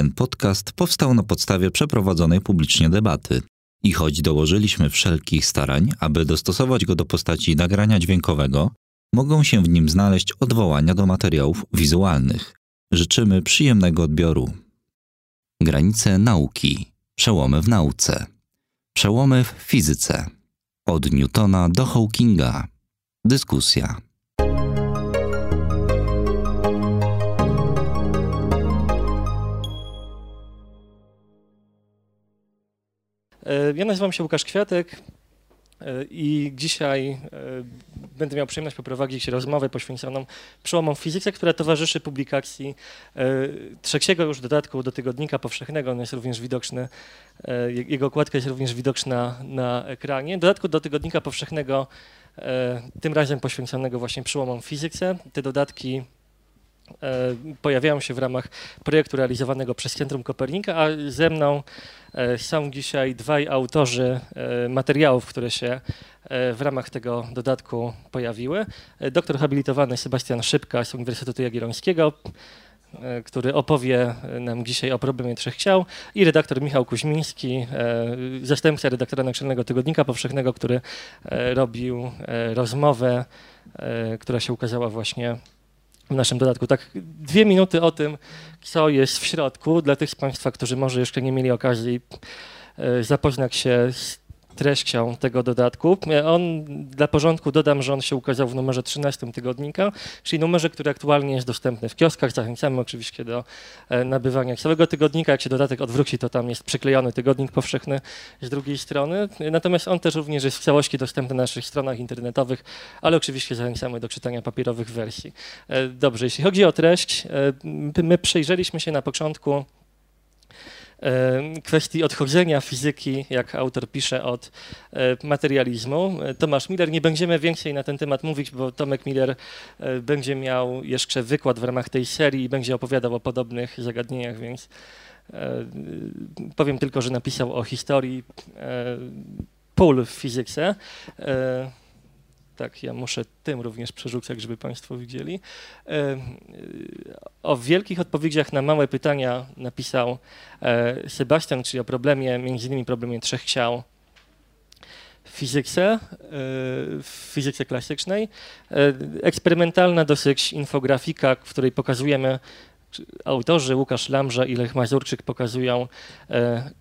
Ten podcast powstał na podstawie przeprowadzonej publicznie debaty. I choć dołożyliśmy wszelkich starań, aby dostosować go do postaci nagrania dźwiękowego, mogą się w nim znaleźć odwołania do materiałów wizualnych. Życzymy przyjemnego odbioru. Granice nauki. Przełomy w nauce. Przełomy w fizyce. Od Newtona do Hawkinga. Dyskusja. Ja nazywam się Łukasz Kwiatek e, i dzisiaj e, będę miał przyjemność poprowadzić rozmowę poświęconą przełomom fizyce, która towarzyszy publikacji trzeciego już dodatku do Tygodnika Powszechnego. On jest również widoczny, jego okładka jest również widoczna na ekranie. Dodatku do Tygodnika Powszechnego, tym razem poświęconego właśnie przełomom fizyce. Te dodatki e, pojawiają się w ramach projektu realizowanego przez Centrum Kopernika, a ze mną e, są dzisiaj dwaj autorzy e, materiałów, które się e, w ramach tego dodatku pojawiły. E, Doktor habilitowany Sebastian Szybka z Uniwersytetu Jagiellońskiego, e, który opowie nam dzisiaj o problemie trzech ciał i redaktor Michał Kuźmiński, e, zastępca redaktora Naczelnego Tygodnika Powszechnego, który e, robił e, rozmowę, e, która się ukazała właśnie w naszym dodatku. Tak, dwie minuty o tym, co jest w środku, dla tych z Państwa, którzy może jeszcze nie mieli okazji e, zapoznać się z treścią tego dodatku. E, On, dla porządku dodam, że on się ukazał w numerze 13 tygodnika, czyli numerze, który aktualnie jest dostępny w kioskach. Zachęcamy oczywiście do e, nabywania całego tygodnika. Jak się dodatek odwróci, to tam jest przyklejony tygodnik powszechny z drugiej strony. E, Natomiast on też również jest w całości dostępny na naszych stronach internetowych, ale oczywiście zachęcamy do czytania papierowych wersji. Dobrze, jeśli chodzi o treść, my przejrzeliśmy się na początku kwestii odchodzenia fizyki, jak autor pisze, od e, materializmu. E, Tomasz Miller, nie będziemy więcej na ten temat mówić, bo Tomek Miller e, będzie miał jeszcze wykład w ramach tej serii i będzie opowiadał o podobnych zagadnieniach, więc e, powiem tylko, że napisał o historii e, pól w fizyce. Tak, ja muszę tym również przerzucać, żeby Państwo widzieli. E, O wielkich odpowiedziach na małe pytania napisał e, Sebastian, czyli o problemie, między innymi problemie trzech ciał w fizyce, e, w fizyce klasycznej. Eksperymentalna dosyć infografika, w której pokazujemy, autorzy Łukasz Lamża i Lech Mazurczyk pokazują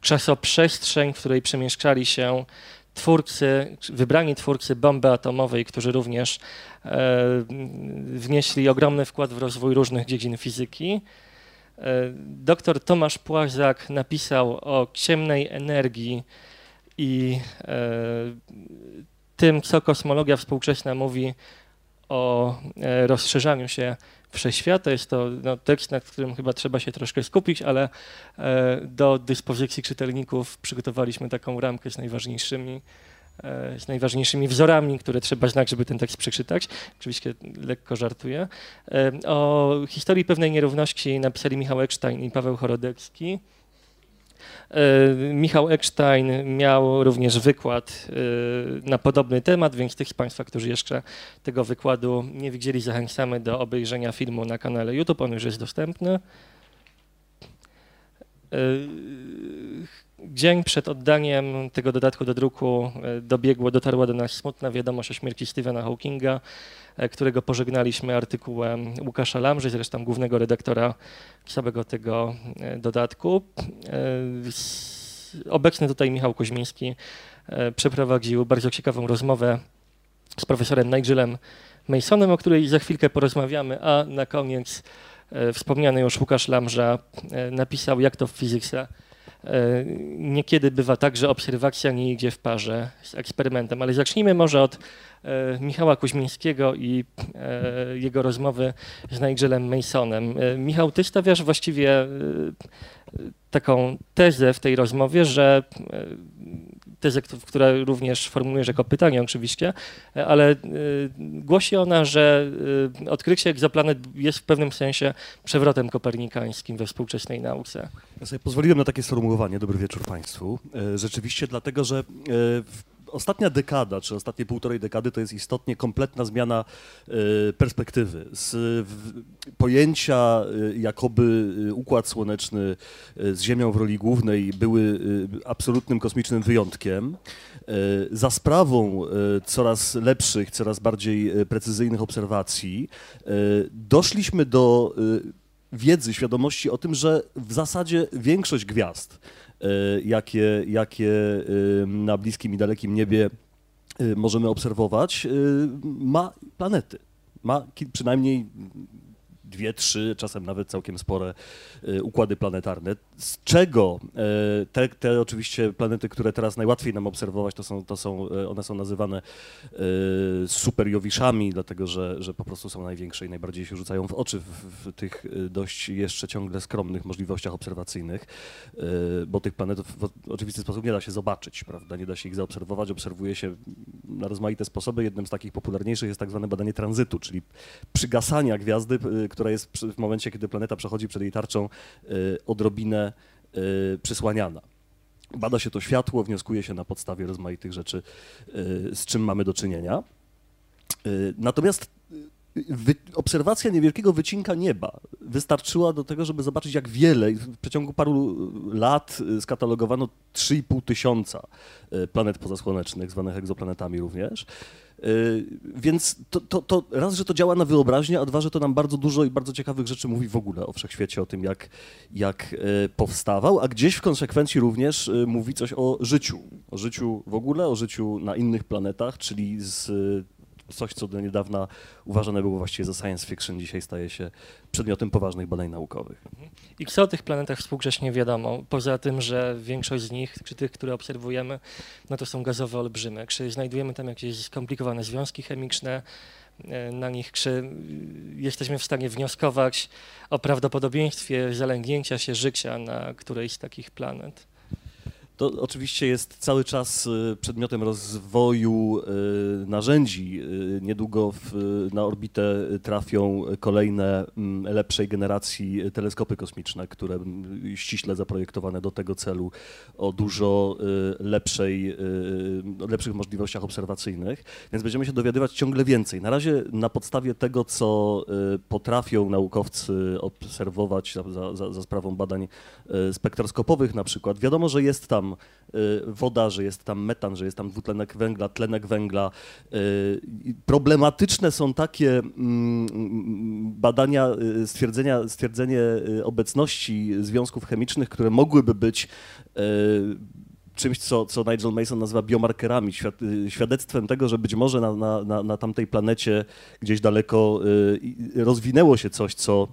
czasoprzestrzeń, w której przemieszczali się twórcy, wybrani twórcy bomby atomowej, którzy również e, wnieśli ogromny wkład w rozwój różnych dziedzin fizyki. E, Doktor Tomasz Płazak napisał o ciemnej energii i e, tym, co kosmologia współczesna mówi o rozszerzaniu się wszechświata. Jest to no, tekst, nad którym chyba trzeba się troszkę skupić, ale e, do dyspozycji czytelników przygotowaliśmy taką ramkę z najważniejszymi, e, z najważniejszymi wzorami, które trzeba znać, żeby ten tekst przeczytać. Oczywiście lekko żartuję. E, o historii pewnej nierówności napisali Michał Eckstein i Paweł Chorodecki. E, Michał Eckstein miał również wykład e, na podobny temat, więc tych z Państwa, którzy jeszcze tego wykładu nie widzieli, zachęcamy do obejrzenia filmu na kanale YouTube. On już jest dostępny. Dzień przed oddaniem tego dodatku do druku e, dobiegło, dotarła do nas smutna wiadomość o śmierci Stephena Hawkinga, e, którego pożegnaliśmy artykułem Łukasza Lamży, zresztą głównego redaktora całego tego e, dodatku. Obecny tutaj Michał Kuźmiński e, przeprowadził bardzo ciekawą rozmowę z profesorem Nigelem Masonem, o której za chwilkę porozmawiamy, a na koniec wspomniany już Łukasz Lamża napisał, jak to w fizyce niekiedy bywa tak, że obserwacja nie idzie w parze z eksperymentem. Ale zacznijmy może od e, Michała Kuźmińskiego i e, jego rozmowy z Nigelem Masonem. E, Michał, ty stawiasz właściwie e, taką tezę w tej rozmowie, że e, tezę, kt- która również formułujesz jako pytanie oczywiście, e, ale e, głosi ona, że e, odkrycie egzoplanet jest w pewnym sensie przewrotem kopernikańskim we współczesnej nauce. Ja sobie pozwoliłem na takie sformułowanie. Dobry wieczór Państwu. Rzeczywiście dlatego, że w- ostatnia dekada, czy ostatnie półtorej dekady to jest istotnie kompletna zmiana y, perspektywy. Z pojęcia y, jakoby y, Układ Słoneczny z Ziemią w roli głównej były absolutnym kosmicznym wyjątkiem. Za sprawą coraz lepszych, coraz bardziej precyzyjnych obserwacji doszliśmy do wiedzy, świadomości o tym, że w zasadzie większość gwiazd, jakie, jakie e, na bliskim i dalekim niebie e, możemy obserwować, ma planety. Ma przynajmniej dwie, trzy, czasem nawet całkiem spore y, układy planetarne. Z czego e, te, te oczywiście planety, które teraz najłatwiej nam obserwować, to są, to są e, one są nazywane superjowiszami, dlatego że, że po prostu są największe i najbardziej się rzucają w oczy w, w tych dość jeszcze ciągle skromnych możliwościach obserwacyjnych, bo tych planetów w oczywisty sposób nie da się zobaczyć, prawda? Nie da się ich zaobserwować, obserwuje się na rozmaite sposoby. Jednym z takich popularniejszych jest tak zwane badanie tranzytu, czyli przygasania gwiazdy, która jest w momencie, kiedy planeta przechodzi przed jej tarczą, y, odrobinę y, przysłaniana. Bada się to światło, wnioskuje się na podstawie rozmaitych rzeczy, y, z czym mamy do czynienia. Natomiast wy, obserwacja niewielkiego wycinka nieba wystarczyła do tego, żeby zobaczyć, jak wiele. W przeciągu paru lat skatalogowano 3,5 tysiąca planet pozasłonecznych, zwanych egzoplanetami również. Y, więc to, to, to, raz, że to działa na wyobraźnię, a dwa, że to nam bardzo dużo i bardzo ciekawych rzeczy mówi w ogóle o wszechświecie, o tym, jak, jak y, powstawał, a gdzieś w konsekwencji również y, mówi coś o życiu. O życiu w ogóle, o życiu na innych planetach, czyli z coś, co do niedawna uważane było właściwie za science fiction, dzisiaj staje się przedmiotem poważnych badań naukowych. I co o tych planetach współcześnie wiadomo? Poza tym, że większość z nich, czy tych, które obserwujemy, no to są gazowe olbrzymy. Czy znajdujemy tam jakieś skomplikowane związki chemiczne? E, na nich, czy jesteśmy w stanie wnioskować o prawdopodobieństwie zalęgnięcia się życia na którejś z takich planet? To oczywiście jest cały czas y, przedmiotem rozwoju y, narzędzi. Y, niedługo w, na orbitę trafią kolejne mm, lepszej generacji teleskopy kosmiczne, które mm, ściśle zaprojektowane do tego celu o dużo lepszej, lepszych możliwościach obserwacyjnych, więc będziemy się dowiadywać ciągle więcej. Na razie na podstawie tego, co potrafią naukowcy obserwować za, za, za sprawą badań spektroskopowych na przykład, wiadomo, że jest tam Y, woda, że jest tam metan, że jest tam dwutlenek węgla, tlenek węgla. Y, problematyczne są takie mm, badania, y, stwierdzenia, stwierdzenie obecności związków chemicznych, które mogłyby być czymś, co, co Nigel Mason nazywa biomarkerami, świadectwem tego, że być może na, na, na tamtej planecie gdzieś daleko rozwinęło się coś, co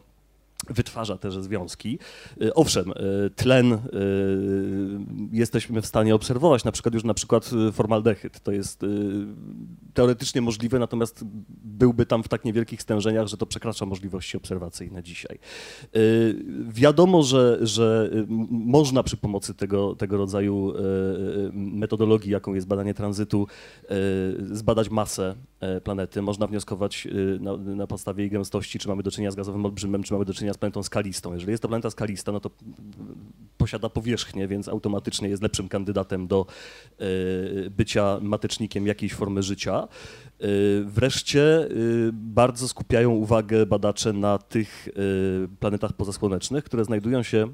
wytwarza te związki. Y, owszem, y, tlen y, jesteśmy w stanie obserwować, na przykład już na przykład formaldehyd. To jest teoretycznie możliwe, natomiast byłby tam w tak niewielkich stężeniach, że to przekracza możliwości obserwacyjne dzisiaj. Wiadomo, że, że można przy pomocy tego, tego rodzaju metodologii, jaką jest badanie tranzytu, zbadać masę planety. Można wnioskować na, na podstawie jej gęstości, czy mamy do czynienia z gazowym olbrzymem, czy mamy do czynienia czynienia z planetą skalistą. Jeżeli jest to planeta skalista, no to posiada powierzchnię, więc automatycznie jest lepszym kandydatem do e, bycia matecznikiem jakiejś formy życia. E, wreszcie e, bardzo skupiają uwagę badacze na tych planetach pozasłonecznych, które znajdują się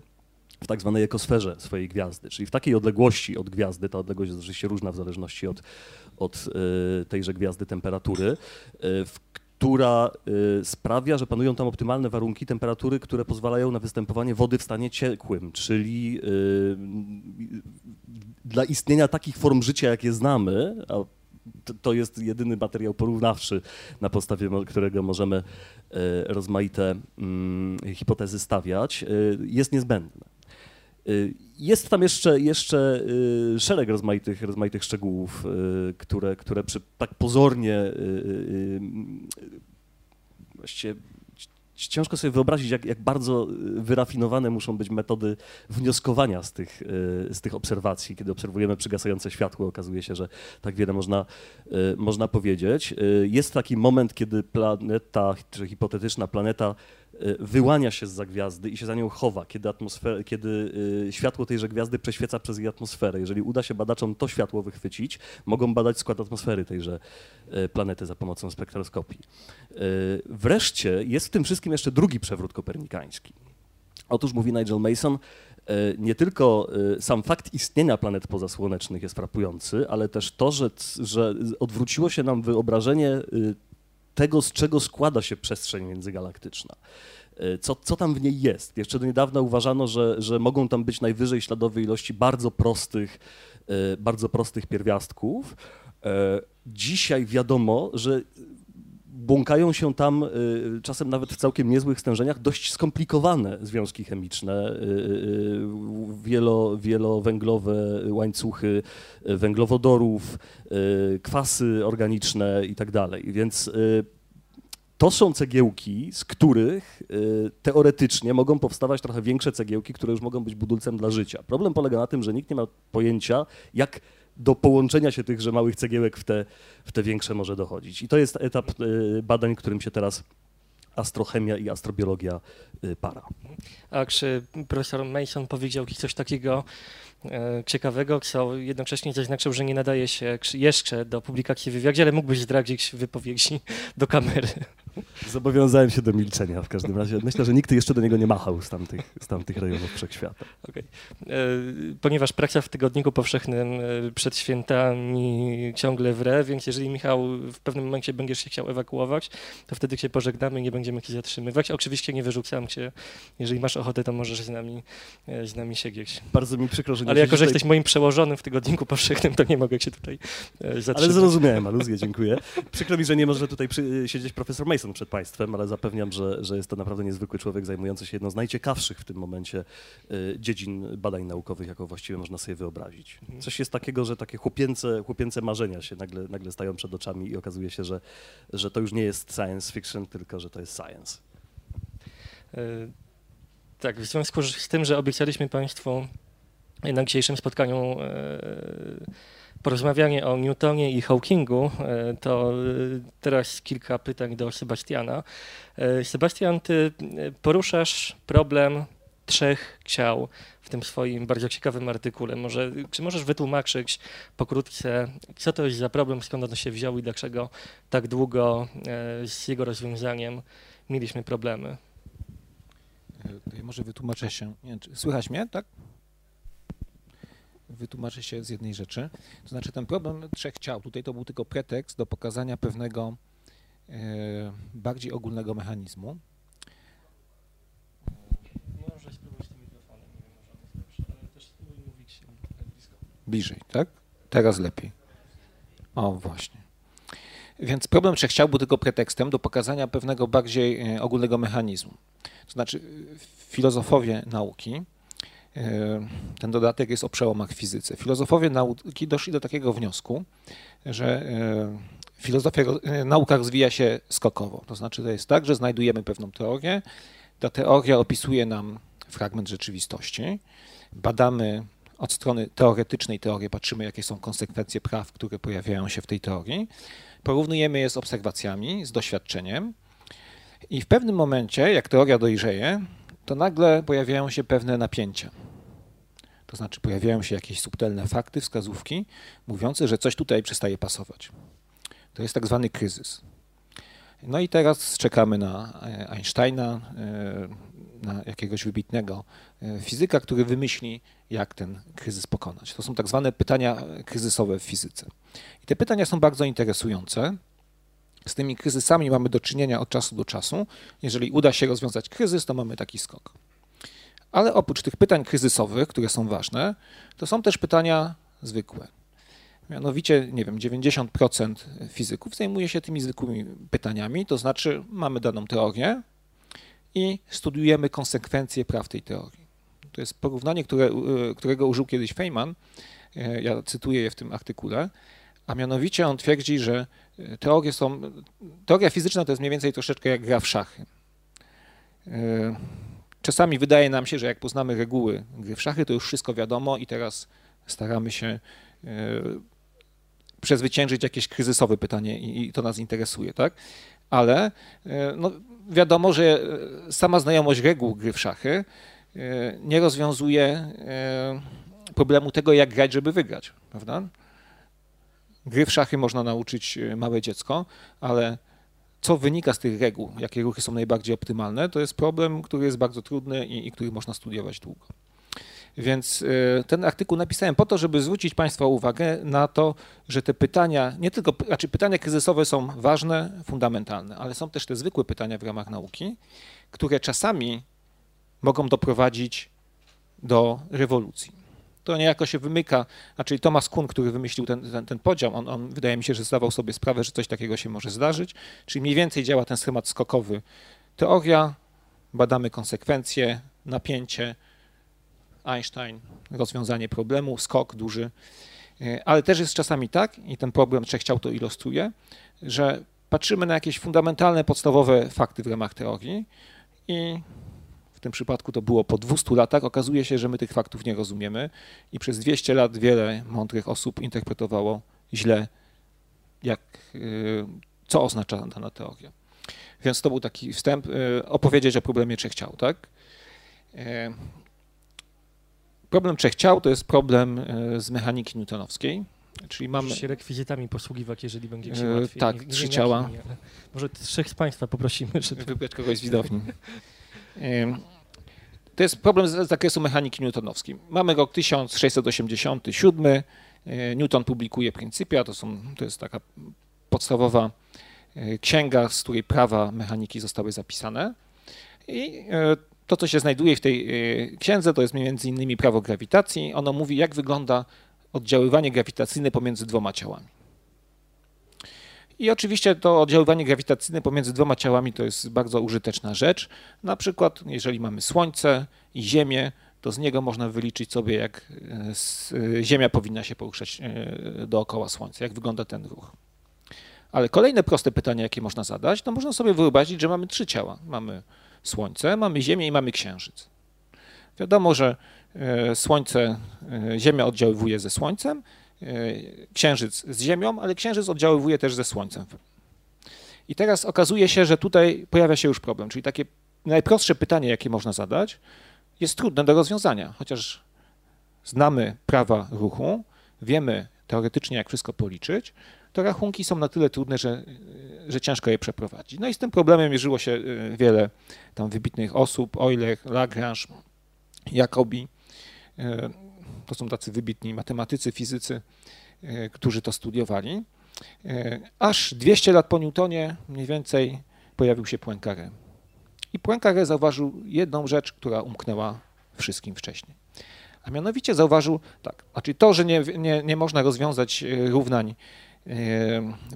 w tak zwanej ekosferze swojej gwiazdy, czyli w takiej odległości od gwiazdy, ta odległość jest oczywiście różna w zależności od, od tejże gwiazdy temperatury, w która y, sprawia, że panują tam optymalne warunki temperatury, które pozwalają na występowanie wody w stanie ciekłym, czyli y, dla istnienia takich form życia, jakie znamy, a to jest jedyny materiał porównawczy, na podstawie którego możemy y, rozmaite mm, hipotezy stawiać, jest niezbędne. Y, jest tam jeszcze, jeszcze y, szereg rozmaitych, rozmaitych szczegółów, y, które, które przy, tak pozornie właściwie ciężko sobie wyobrazić, jak, jak bardzo wyrafinowane muszą być metody wnioskowania z tych, z tych obserwacji. Kiedy obserwujemy przygasające światło, okazuje się, że tak wiele można, można powiedzieć. Jest taki moment, kiedy planeta, czy hipotetyczna planeta wyłania się z gwiazdy i się za nią chowa, kiedy, atmosfer- kiedy światło tejże gwiazdy prześwieca przez jej atmosferę. Jeżeli uda się badaczom to światło wychwycić, mogą badać skład atmosfery tejże planety za pomocą spektroskopii. Wreszcie jest w tym wszystkim jeszcze drugi przewrót kopernikański. Otóż mówi Nigel Mason, E, nie tylko e, sam fakt istnienia planet pozasłonecznych jest frapujący, ale też to, że, że odwróciło się nam wyobrażenie e, tego, z czego składa się przestrzeń międzygalaktyczna. Co, co tam w niej jest? Jeszcze do niedawna uważano, że, że mogą tam być najwyżej śladowe ilości bardzo prostych, bardzo prostych pierwiastków. Dzisiaj wiadomo, że błąkają się tam y, czasem nawet w całkiem niezłych stężeniach dość skomplikowane związki chemiczne, y, y, wielo, wielowęglowe łańcuchy węglowodorów, kwasy organiczne i tak. Więc to są cegiełki, z których teoretycznie mogą powstawać trochę większe cegiełki, które już mogą być budulcem dla życia. Problem polega na tym, że nikt nie ma pojęcia, jak do połączenia się tychże małych cegiełek w te, w te większe może dochodzić. I to jest etap y, badań, którym się teraz astrochemia i astrobiologia y, para. A czy profesor Mason powiedział coś takiego ciekawego, co jednocześnie zaznaczył, że nie nadaje się jeszcze do publikacji wywiadzie, ale mógłbyś zdradzić wypowiedzi do kamery? Zobowiązałem się do milczenia w każdym razie. Myślę, że nikt jeszcze do niego nie machał z tamtych, z tamtych rejonów wszechświata. Okay. E, ponieważ praca w Tygodniku Powszechnym e, przed świętami ciągle wre, więc jeżeli Michał w pewnym momencie będziesz się chciał ewakuować, to wtedy się pożegnamy i nie będziemy cię zatrzymywać. Oczywiście nie wyrzucam cię. Jeżeli masz ochotę, to możesz z nami, e, z nami siedzieć. Bardzo mi przykro, że nie Ale jako, że tutaj... jesteś moim przełożonym w Tygodniku Powszechnym, to nie mogę cię tutaj zatrzymać. Ale zrozumiałem aluzję, dziękuję. Przykro mi, że nie może tutaj przy... siedzieć profesor Mason przed Państwem, ale zapewniam, że, że jest to naprawdę niezwykły człowiek zajmujący się jedną z najciekawszych w tym momencie y, dziedzin badań naukowych, jaką właściwie można sobie wyobrazić. Coś jest takiego, że takie chłopięce, chłopięce marzenia się nagle, nagle stają przed oczami i okazuje się, że, że to już nie jest science fiction, tylko że to jest science. Tak, w związku z tym, że obiecaliśmy Państwu na dzisiejszym spotkaniu y, porozmawianie o Newtonie i Hawkingu, e, to e, teraz kilka pytań do Sebastiana. E, Sebastian, ty poruszasz problem trzech ciał w tym swoim bardzo ciekawym artykule. Może, czy możesz wytłumaczyć pokrótce, co to jest za problem, skąd on się wziął i dlaczego tak długo z jego rozwiązaniem mieliśmy problemy? Może wytłumaczę się. Słychać mnie, tak? Wytłumaczę się z jednej rzeczy. To znaczy ten problem trzech ciał, tutaj to był tylko pretekst do pokazania pewnego e, bardziej ogólnego mechanizmu. Bliżej, tak? Teraz lepiej. O, właśnie. Więc problem trzech ciał był tylko pretekstem do pokazania pewnego bardziej e, ogólnego mechanizmu. To znaczy filozofowie nauki E, ten dodatek jest o przełomach w fizyce. Filozofowie nauki doszli do takiego wniosku, że e, filozofia, e, nauka rozwija się skokowo. To znaczy, to jest tak, że znajdujemy pewną teorię, ta teoria opisuje nam fragment rzeczywistości, badamy od strony teoretycznej teorii, patrzymy, jakie są konsekwencje praw, które pojawiają się w tej teorii, porównujemy je z obserwacjami, z doświadczeniem i w pewnym momencie, jak teoria dojrzeje, to nagle pojawiają się pewne napięcia. To znaczy pojawiają się jakieś subtelne fakty, wskazówki, mówiące, że coś tutaj przestaje pasować. To jest tak zwany kryzys. No i teraz czekamy na e, Einsteina, e, na jakiegoś wybitnego e, fizyka, który wymyśli, jak ten kryzys pokonać. To są tak zwane pytania kryzysowe w fizyce. I te pytania są bardzo interesujące. Z tymi kryzysami mamy do czynienia od czasu do czasu. Jeżeli uda się rozwiązać kryzys, to mamy taki skok. Ale oprócz tych pytań kryzysowych, które są ważne, to są też pytania zwykłe. Mianowicie, nie wiem, 90% fizyków zajmuje się tymi zwykłymi pytaniami, to znaczy mamy daną teorię i studiujemy konsekwencje praw tej teorii. To jest porównanie, które, którego użył kiedyś Feynman, ja cytuję je w tym artykule, a mianowicie on twierdzi, że teorie są, teoria fizyczna to jest mniej więcej troszeczkę jak gra w szachy. Czasami wydaje nam się, że jak poznamy reguły gry w szachy, to już wszystko wiadomo i teraz staramy się przezwyciężyć jakieś kryzysowe pytanie i to nas interesuje, tak? ale no, wiadomo, że sama znajomość reguł gry w szachy nie rozwiązuje problemu tego, jak grać, żeby wygrać, prawda? Gry w szachy można nauczyć małe dziecko, ale co wynika z tych reguł, jakie ruchy są najbardziej optymalne, to jest problem, który jest bardzo trudny i, i który można studiować długo. Więc y, ten artykuł napisałem po to, żeby zwrócić Państwa uwagę na to, że te pytania, nie tylko, znaczy pytania kryzysowe są ważne, fundamentalne, ale są też te zwykłe pytania w ramach nauki, które czasami mogą doprowadzić do rewolucji. To niejako się wymyka, znaczy Thomas Kuhn, który wymyślił ten, ten, ten podział, on, on wydaje mi się, że zdawał sobie sprawę, że coś takiego się może zdarzyć, czyli mniej więcej działa ten schemat skokowy. Teoria, badamy konsekwencje, napięcie, Einstein, rozwiązanie problemu, skok duży. E, ale też jest czasami tak, i ten problem chciał to ilustruje, że patrzymy na jakieś fundamentalne, podstawowe fakty w ramach teorii i tym przypadku to było po 200 latach, okazuje się, że my tych faktów nie rozumiemy i przez 200 lat wiele mądrych osób interpretowało źle, jak, e, co oznacza dana teoria. Więc to był taki wstęp, e, opowiedzieć o problemie trzech ciał, tak? Problem trzech ciał to jest problem z mechaniki newtonowskiej, czyli mamy... Możesz się rekwizytami posługiwać, jeżeli będzie się łatwiej. Tak, nie, trzy ciała. może trzech z Państwa poprosimy, żeby... Wybrać kogoś z widowni. To jest problem z zakresu mechaniki newtonowskiej. Mamy rok 1687, e, Newton publikuje Pryncypia, to, są, to jest taka podstawowa e, księga, z której prawa mechaniki zostały zapisane. I to, co się znajduje w tej księdze, to jest między innymi prawo grawitacji. Ono mówi, jak wygląda oddziaływanie grawitacyjne pomiędzy dwoma ciałami. I oczywiście to oddziaływanie grawitacyjne pomiędzy dwoma ciałami to jest bardzo użyteczna rzecz. Na przykład, jeżeli mamy Słońce i Ziemię, to z niego można wyliczyć sobie, jak y, y, Ziemia powinna się poruszać dookoła Słońca, jak wygląda ten ruch. Ale kolejne proste pytanie, jakie można zadać, to można sobie wyobrazić, że mamy trzy ciała. Mamy Słońce, mamy Ziemię i mamy Księżyc. Wiadomo, że e, Słońce, e, Ziemia oddziaływuje ze Słońcem, e, Księżyc z Ziemią, ale Księżyc oddziaływuje też ze Słońcem. I teraz okazuje się, że tutaj pojawia się już problem, czyli takie najprostsze pytanie, jakie można zadać, jest trudne do rozwiązania, chociaż znamy prawa ruchu, wiemy teoretycznie, jak wszystko policzyć, to rachunki są na tyle trudne, że, że ciężko je przeprowadzić. No i z tym problemem mierzyło się y, wiele tam wybitnych osób, Euler, Lagrange, Jacobi. To są tacy wybitni matematycy, fizycy, y, którzy to studiowali. Aż 200 lat po Newtonie mniej więcej pojawił się Poincaré. I Poincaré zauważył jedną rzecz, która umknęła wszystkim wcześniej. A mianowicie zauważył, tak, znaczy to, że nie, nie, nie można rozwiązać równań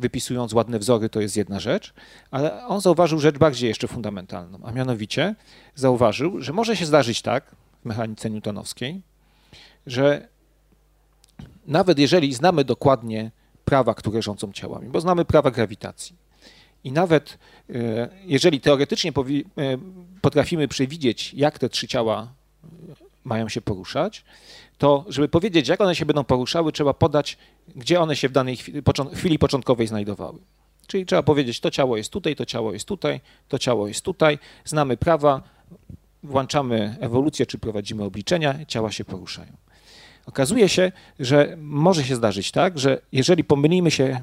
wypisując ładne wzory, to jest jedna rzecz, ale on zauważył rzecz bardziej jeszcze fundamentalną, a mianowicie zauważył, że może się zdarzyć tak w mechanice newtonowskiej, że nawet jeżeli znamy dokładnie prawa, które rządzą ciałami, bo znamy prawa grawitacji, i nawet e, jeżeli teoretycznie e, potrafimy przewidzieć, jak te trzy ciała mają się poruszać, to żeby powiedzieć, jak one się będą poruszały, trzeba podać, gdzie one się w danej chwili, chwili początkowej znajdowały. Czyli trzeba powiedzieć, to ciało jest tutaj, to ciało jest tutaj, to ciało jest tutaj, znamy prawa, włączamy ewolucję czy prowadzimy obliczenia, ciała się poruszają. Okazuje się, że może się zdarzyć tak, że jeżeli pomylimy się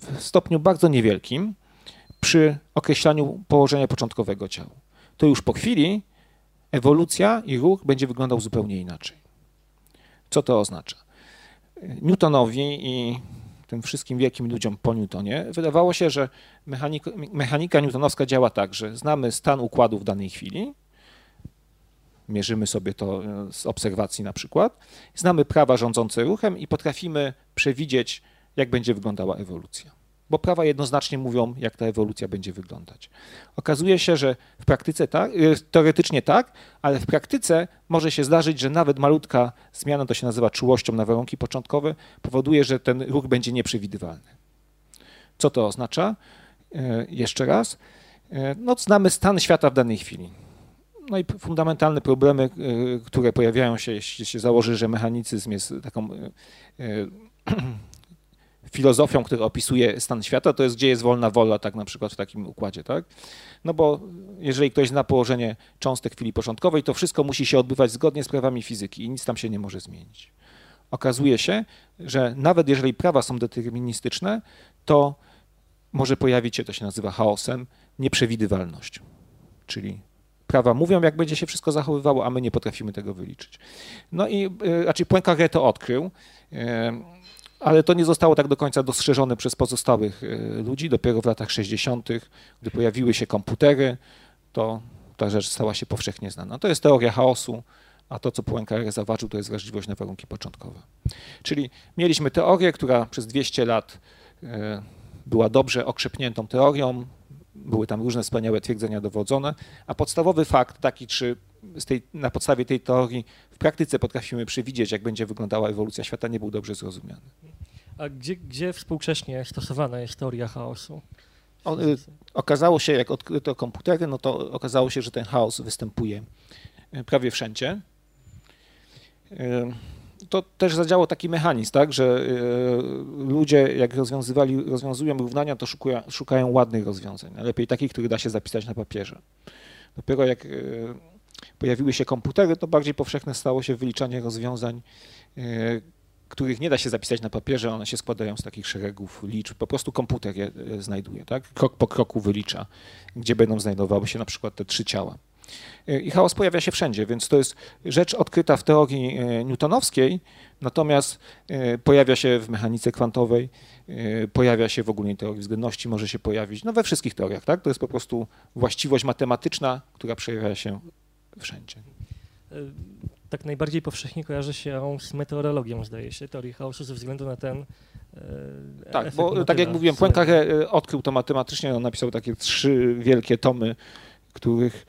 w stopniu bardzo niewielkim przy określaniu położenia początkowego ciała, to już po chwili ewolucja i ruch będzie wyglądał zupełnie inaczej. Co to oznacza? Newtonowi i tym wszystkim wielkim ludziom po Newtonie wydawało się, że mechanika, mechanika newtonowska działa tak, że znamy stan układu w danej chwili, mierzymy sobie to e, z obserwacji na przykład, znamy prawa rządzące ruchem i potrafimy przewidzieć, jak będzie wyglądała ewolucja bo prawa jednoznacznie mówią, jak ta ewolucja będzie wyglądać. Okazuje się, że w praktyce tak, y, teoretycznie tak, ale w praktyce może się zdarzyć, że nawet malutka zmiana, to się nazywa czułością na warunki początkowe, powoduje, że ten ruch będzie nieprzewidywalny. Co to oznacza? Y, jeszcze raz. No, znamy stan świata w danej chwili. No i fundamentalne problemy, które pojawiają się, jeśli się założy, że mechanicyzm jest taką filozofią, która opisuje stan świata, to jest gdzie jest wolna wola, tak na przykład w takim układzie, tak? No bo jeżeli ktoś zna położenie cząstek chwili początkowej, to wszystko musi się odbywać zgodnie z prawami fizyki i nic tam się nie może zmienić. Okazuje się, że nawet jeżeli prawa są deterministyczne, to może pojawić się, to się nazywa chaosem, nieprzewidywalność. Czyli prawa mówią, jak będzie się wszystko zachowywało, a my nie potrafimy tego wyliczyć. No i raczej znaczy Poincaré to odkrył, ale to nie zostało tak do końca dostrzeżone przez pozostałych e, ludzi. Dopiero w latach 60., gdy pojawiły się komputery, to ta rzecz stała się powszechnie znana. To jest teoria chaosu, a to, co Poincaré zauważył, to jest wrażliwość na warunki początkowe. Czyli mieliśmy teorię, która przez 200 lat e, była dobrze okrzepniętą teorią, były tam różne wspaniałe twierdzenia dowodzone, a podstawowy fakt taki, czy tej, na podstawie tej teorii w praktyce potrafimy przewidzieć, jak będzie wyglądała ewolucja świata, nie był dobrze zrozumiany. A gdzie, gdzie współcześnie stosowana jest teoria chaosu? On, y, okazało się, jak odkryto komputery, no to okazało się, że ten chaos występuje y, prawie wszędzie. To też zadziałał taki mechanizm, tak, że ludzie jak rozwiązywali, rozwiązują równania, to szukają, szukają ładnych rozwiązań, lepiej takich, które da się zapisać na papierze. Dopiero jak pojawiły się komputery, to bardziej powszechne stało się wyliczanie rozwiązań, e, których nie da się zapisać na papierze, one się składają z takich szeregów liczb. Po prostu komputer je e, znajduje, tak? Krok po kroku wylicza, gdzie będą znajdowały się na przykład te trzy ciała. E, I chaos pojawia się wszędzie, więc to jest rzecz odkryta w teorii newtonowskiej, natomiast pojawia się w mechanice kwantowej, pojawia się w ogólnej teorii względności, może się pojawić, no we wszystkich teoriach, tak? To jest po prostu właściwość matematyczna, która przejawia się wszędzie. E, tak najbardziej powszechnie kojarzy się z meteorologią, zdaje się, teorii chaosu ze względu na ten e, Tak, bo tak jak mówiłem, Poincaré e, odkrył to matematycznie, on napisał takie trzy wielkie tomy, których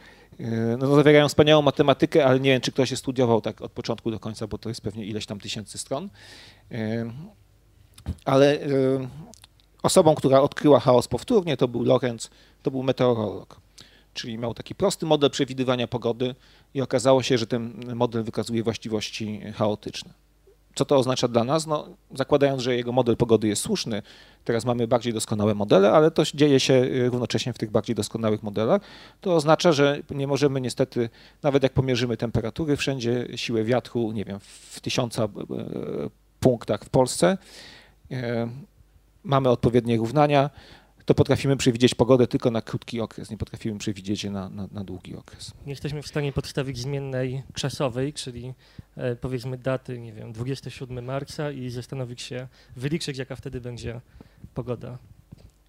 no, zawierają wspaniałą matematykę, ale nie wiem, czy ktoś je studiował tak od początku do końca, bo to jest pewnie ileś tam tysięcy stron. Ale osobą, która odkryła chaos powtórnie, to był Lorenz, to był meteorolog czyli miał taki prosty model przewidywania pogody i okazało się, że ten model wykazuje właściwości chaotyczne. Co to oznacza dla nas? No, zakładając, że jego model pogody jest słuszny, teraz mamy bardziej doskonałe modele, ale to dzieje się równocześnie w tych bardziej doskonałych modelach. To oznacza, że nie możemy niestety, nawet jak pomierzymy temperatury, wszędzie siłę wiatru, nie wiem, w tysiąca e, punktach w Polsce, mamy odpowiednie równania, to potrafimy przewidzieć pogodę tylko na krótki okres, nie potrafimy przewidzieć je na, na, na długi okres. Nie jesteśmy w stanie podstawić zmiennej czasowej, czyli e, powiedzmy daty, nie wiem, 27 marca i zastanowić się, wyliczyć jaka wtedy będzie pogoda.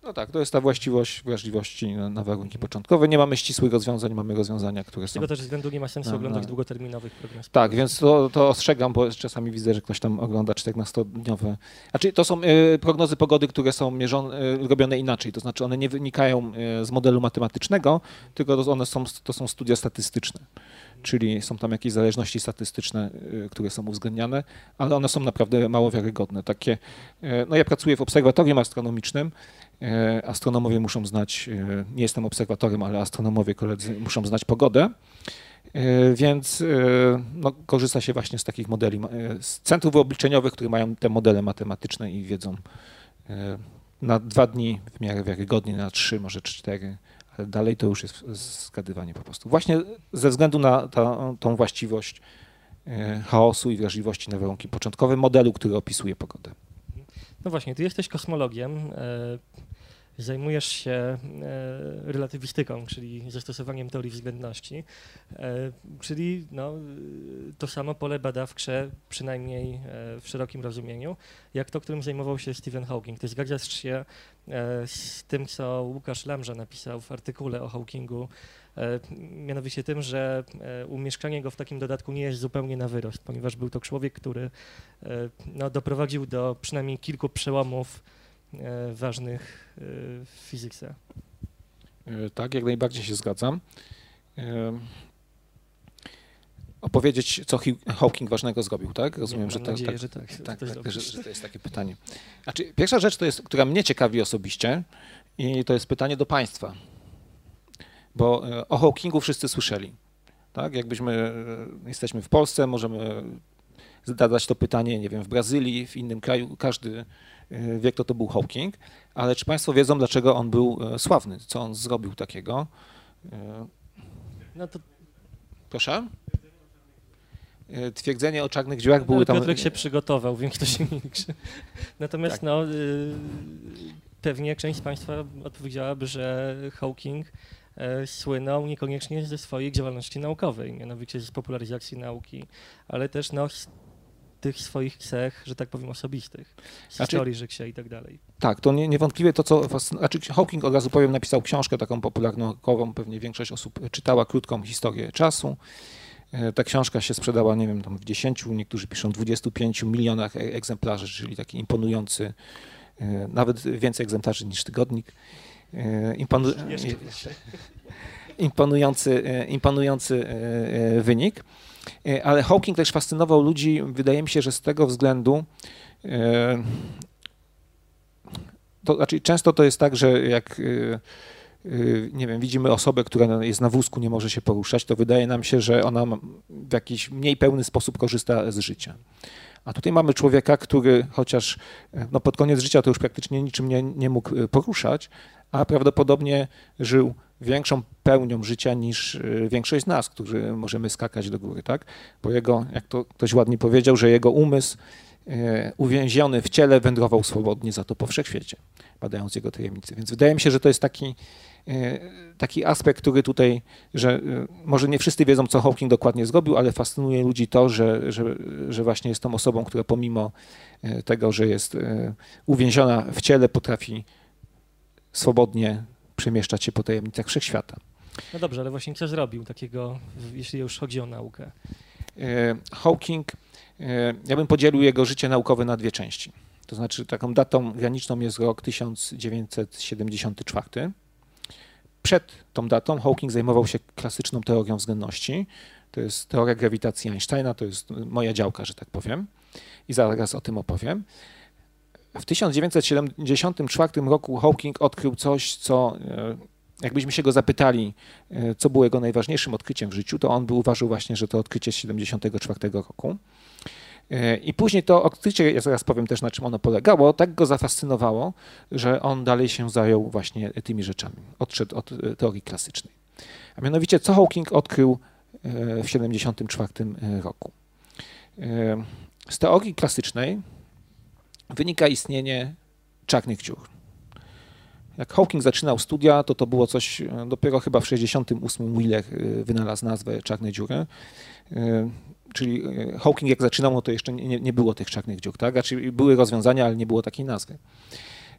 No tak, to jest ta właściwość wrażliwości na, na, warunki początkowe. Nie mamy ścisłych rozwiązań, mamy rozwiązania, które są... Z tego też względu nie ma sensu na, oglądać na... długoterminowych programów. Tak, więc to, to ostrzegam, bo czasami widzę, że ktoś tam ogląda 14-dniowe... Znaczy to są y, prognozy pogody, które są mierzone, y, robione inaczej, to znaczy one nie wynikają y, z modelu matematycznego, tylko to, one są, to są studia statystyczne czyli są tam jakieś zależności statystyczne, które są uwzględniane, ale one są naprawdę mało wiarygodne. Takie, no ja pracuję w obserwatorium astronomicznym astronomowie muszą znać, e, nie jestem obserwatorem, ale astronomowie koledzy muszą znać pogodę, e, więc no, korzysta się właśnie z takich modeli, z centrów obliczeniowych, które mają te modele matematyczne i wiedzą na dwa dni w miarę wiarygodnie, na trzy, może cztery, ale dalej to już jest zgadywanie po prostu. Właśnie ze względu na ta, tą właściwość chaosu i wrażliwości na warunki początkowe modelu, który opisuje pogodę. No właśnie, ty jesteś kosmologiem zajmujesz się e, relatywistyką, czyli zastosowaniem teorii względności, e, czyli no, to samo pole badawcze, przynajmniej e, w szerokim rozumieniu, jak to, którym zajmował się Stephen Hawking. Ty zgadzasz się z tym, co Łukasz Lamża napisał w artykule o Hawkingu, mianowicie tym, że umieszczanie go w takim dodatku nie jest zupełnie na wyrost, ponieważ był to człowiek, który no, doprowadził do przynajmniej kilku przełomów E, ważnych e, w fizyce. E, tak, jak najbardziej się zgadzam. Opowiedzieć, co Hawking ważnego zrobił, tak? Rozumiem, że, nadzieję, tak, że tak. Tak, tak, tak że, że, to jest takie pytanie. Znaczy, pierwsza rzecz, to jest, która mnie ciekawi osobiście, i to jest pytanie do Państwa. Bo o Hawkingu wszyscy słyszeli. Tak? Jakbyśmy jesteśmy w Polsce, możemy zadać to pytanie, nie wiem, w Brazylii, w innym kraju, każdy wie, kto to był Hawking, ale czy Państwo wiedzą, dlaczego on był sławny, co on zrobił takiego? No to... Proszę? Twierdzenie o czarnych dziurach były tam... Piotrek się przygotował, wiem, kto się milczy. Natomiast tak. no, y, pewnie część z Państwa odpowiedziałaby, że Hawking e, słynął niekoniecznie ze swojej działalności naukowej, mianowicie z popularyzacji nauki, ale też no, z tych swoich cech, że tak powiem, osobistych, z znaczy, historii życia i tak dalej. Tak, to nie, niewątpliwie to, co... Znaczy Hawking od razu powiem, napisał książkę taką popularno-naukową, pewnie większość osób czytała, krótką historię czasu. E, ta książka się sprzedała, nie wiem, tam w 10, niektórzy piszą 25 milionach e, egzemplarzy, czyli taki imponujący E, nawet więcej egzemplarzy niż tygodnik. E, imponu... imponujący, e, imponujący wynik. Ale Hawking też fascynował ludzi, wydaje mi się, że z tego względu, to znaczy często to jest tak, że jak nie wiem, widzimy osobę, która jest na wózku, nie może się poruszać, to wydaje nam się, że ona w jakiś mniej pełny sposób korzysta z życia. A tutaj mamy człowieka, który chociaż e, no pod koniec życia to już praktycznie niczym nie, nie mógł e, poruszać, a prawdopodobnie żył większą pełnią życia niż e, większość z nas, którzy możemy skakać do góry, tak? Bo jego, jak to ktoś ładnie powiedział, że jego umysł uwięziony w ciele wędrował swobodnie za to po wszechświecie, badając jego tajemnice. Więc wydaje mi się, że to jest taki E, taki aspekt, który tutaj, że e, może nie wszyscy wiedzą, co Hawking dokładnie zrobił, ale fascynuje ludzi to, że, że, że właśnie jest tą osobą, która pomimo e, tego, że jest uwięziona w ciele, potrafi swobodnie przemieszczać się po tajemnicach wszechświata. No dobrze, ale właśnie co zrobił takiego, jeśli już chodzi o naukę? Hawking, ja bym podzielił jego życie naukowe na dwie części. To znaczy taką datą graniczną jest rok 1974 przed tą datą Hawking zajmował się klasyczną teorią względności. To jest teoria grawitacji Einsteina, to jest moja działka, że tak powiem. I zaraz o tym opowiem. W 1974 roku Hawking odkrył coś, co e, jakbyśmy się go zapytali, e, co było jego najważniejszym odkryciem w życiu, to on by uważał właśnie, że to odkrycie z 1974 roku. E, I później to odkrycie, ja zaraz powiem też na czym ono polegało, tak go zafascynowało, że on dalej się zajął właśnie tymi rzeczami. Odszedł od teorii klasycznej. A mianowicie, co Hawking odkrył w 1974 roku? Z teorii klasycznej wynika istnienie czarnych dziur. Jak Hawking zaczynał studia, to to było coś, dopiero chyba w 1968 Wheeler wynalazł nazwę czarnej dziury czyli e, Hawking jak zaczynał, no to jeszcze nie, nie było tych czarnych dziur, tak? Znaczy były rozwiązania, ale nie było takiej nazwy.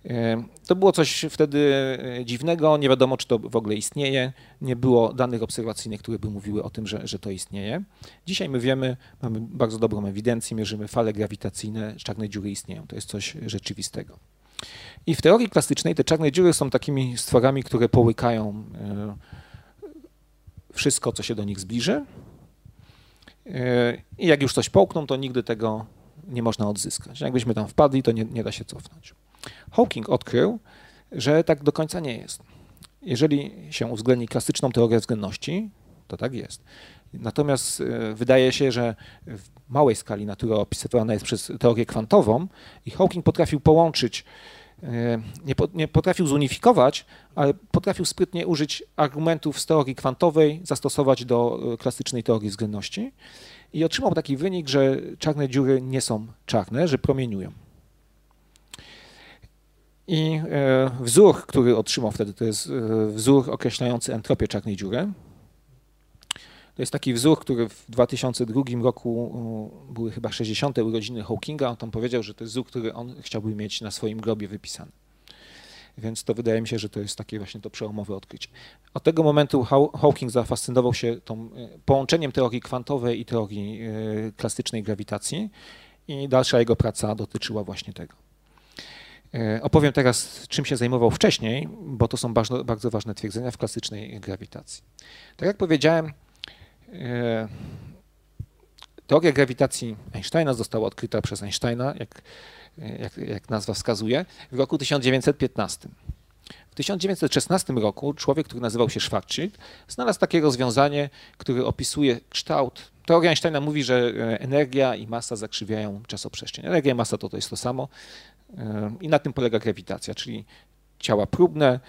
E, to było coś wtedy e, dziwnego, nie wiadomo, czy to w ogóle istnieje, nie było danych obserwacyjnych, które by mówiły o tym, że, że to istnieje. Dzisiaj my wiemy, mamy bardzo dobrą ewidencję, mierzymy fale grawitacyjne, czarne dziury istnieją, to jest coś rzeczywistego. I w teorii klasycznej te czarne dziury są takimi stworami, które połykają wszystko, co się do nich zbliży, i jak już coś połkną, to nigdy tego nie można odzyskać. Jakbyśmy tam wpadli, to nie, nie da się cofnąć. Hawking odkrył, że tak do końca nie jest. Jeżeli się uwzględni klasyczną teorię względności, to tak jest. Natomiast e, wydaje się, że w małej skali natura opisywana jest przez teorię kwantową i Hawking potrafił połączyć, e, nie, nie potrafił zunifikować, ale potrafił sprytnie użyć argumentów z teorii kwantowej, zastosować do e, klasycznej teorii względności i otrzymał taki wynik, że czarne dziury nie są czarne, że promieniują. I e, wzór, który otrzymał wtedy, to jest e, wzór określający entropię czarnej dziury. To jest taki wzór, który w 2002 roku były chyba 60. urodziny Hawkinga. On tam powiedział, że to jest wzór, który on chciałby mieć na swoim grobie wypisany. Więc to wydaje mi się, że to jest takie właśnie to przełomowe odkrycie. Od tego momentu Hawking zafascynował się tą e, połączeniem teorii kwantowej i teorii klasycznej grawitacji i dalsza jego praca dotyczyła właśnie tego. E, opowiem teraz, czym się zajmował wcześniej, bo to są bardzo, bardzo ważne twierdzenia w klasycznej grawitacji. Tak jak powiedziałem, teoria grawitacji Einsteina została odkryta przez Einsteina, jak jak, jak nazwa wskazuje, w roku 1915. W 1916 roku człowiek, który nazywał się Schwarzschild, znalazł takie rozwiązanie, które opisuje kształt teoria Einsteina mówi, że energia i masa zakrzywiają czasoprzestrzeń. Energia i masa to, to jest to samo i na tym polega grawitacja, czyli ciała próbne,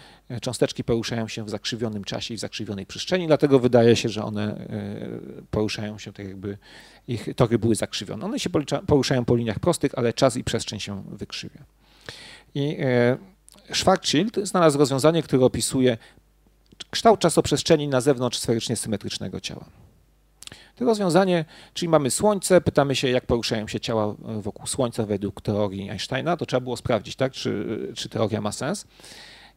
cząsteczki poruszają się w zakrzywionym czasie i w zakrzywionej przestrzeni, dlatego wydaje się, że one poruszają się tak jakby ich tory były zakrzywione. One się poruszają po liniach prostych, ale czas i przestrzeń się wykrzywia. I Schwarzschild znalazł rozwiązanie, które opisuje kształt czasoprzestrzeni na zewnątrz sferycznie symetrycznego ciała. To rozwiązanie, czyli mamy Słońce, pytamy się, jak poruszają się ciała wokół Słońca według teorii Einsteina, to trzeba było sprawdzić, tak, czy, czy teoria ma sens.